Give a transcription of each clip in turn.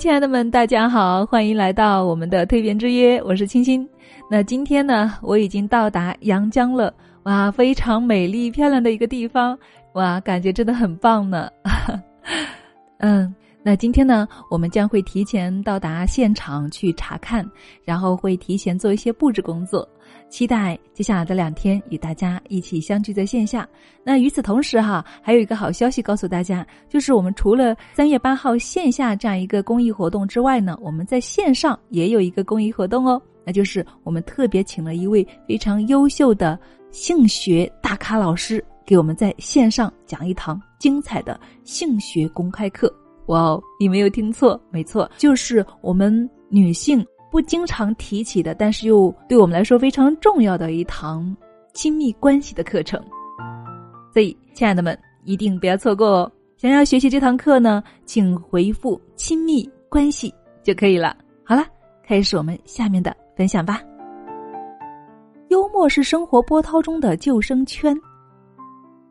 亲爱的们，大家好，欢迎来到我们的蜕变之约，我是青青。那今天呢，我已经到达阳江了，哇，非常美丽漂亮的一个地方，哇，感觉真的很棒呢。嗯，那今天呢，我们将会提前到达现场去查看，然后会提前做一些布置工作。期待接下来的两天与大家一起相聚在线下。那与此同时哈，还有一个好消息告诉大家，就是我们除了三月八号线下这样一个公益活动之外呢，我们在线上也有一个公益活动哦。那就是我们特别请了一位非常优秀的性学大咖老师，给我们在线上讲一堂精彩的性学公开课。哇哦，你没有听错，没错，就是我们女性。不经常提起的，但是又对我们来说非常重要的一堂亲密关系的课程，所以，亲爱的们一定不要错过哦！想要学习这堂课呢，请回复“亲密关系”就可以了。好了，开始我们下面的分享吧。幽默是生活波涛中的救生圈，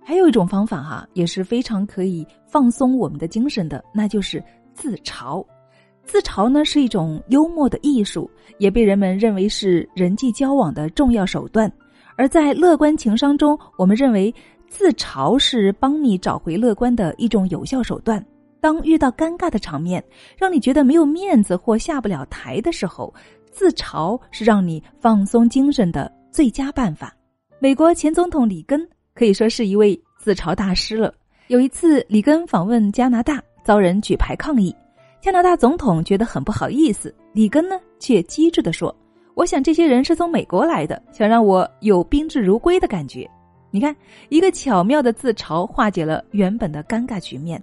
还有一种方法哈，也是非常可以放松我们的精神的，那就是自嘲。自嘲呢是一种幽默的艺术，也被人们认为是人际交往的重要手段。而在乐观情商中，我们认为自嘲是帮你找回乐观的一种有效手段。当遇到尴尬的场面，让你觉得没有面子或下不了台的时候，自嘲是让你放松精神的最佳办法。美国前总统里根可以说是一位自嘲大师了。有一次，里根访问加拿大，遭人举牌抗议。加拿大总统觉得很不好意思，里根呢却机智地说：“我想这些人是从美国来的，想让我有宾至如归的感觉。”你看，一个巧妙的自嘲化解了原本的尴尬局面。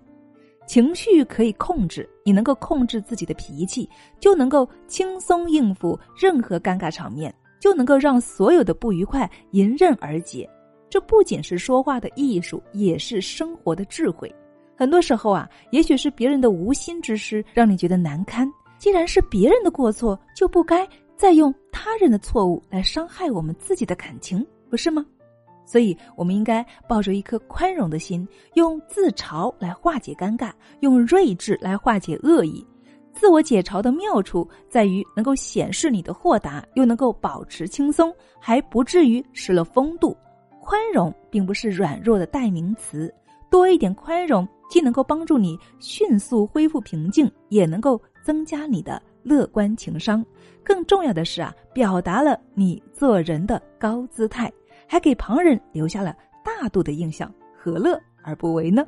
情绪可以控制，你能够控制自己的脾气，就能够轻松应付任何尴尬场面，就能够让所有的不愉快迎刃而解。这不仅是说话的艺术，也是生活的智慧。很多时候啊，也许是别人的无心之失让你觉得难堪。既然是别人的过错，就不该再用他人的错误来伤害我们自己的感情，不是吗？所以，我们应该抱着一颗宽容的心，用自嘲来化解尴尬，用睿智来化解恶意。自我解嘲的妙处在于能够显示你的豁达，又能够保持轻松，还不至于失了风度。宽容并不是软弱的代名词，多一点宽容。既能够帮助你迅速恢复平静，也能够增加你的乐观情商。更重要的是啊，表达了你做人的高姿态，还给旁人留下了大度的印象，何乐而不为呢？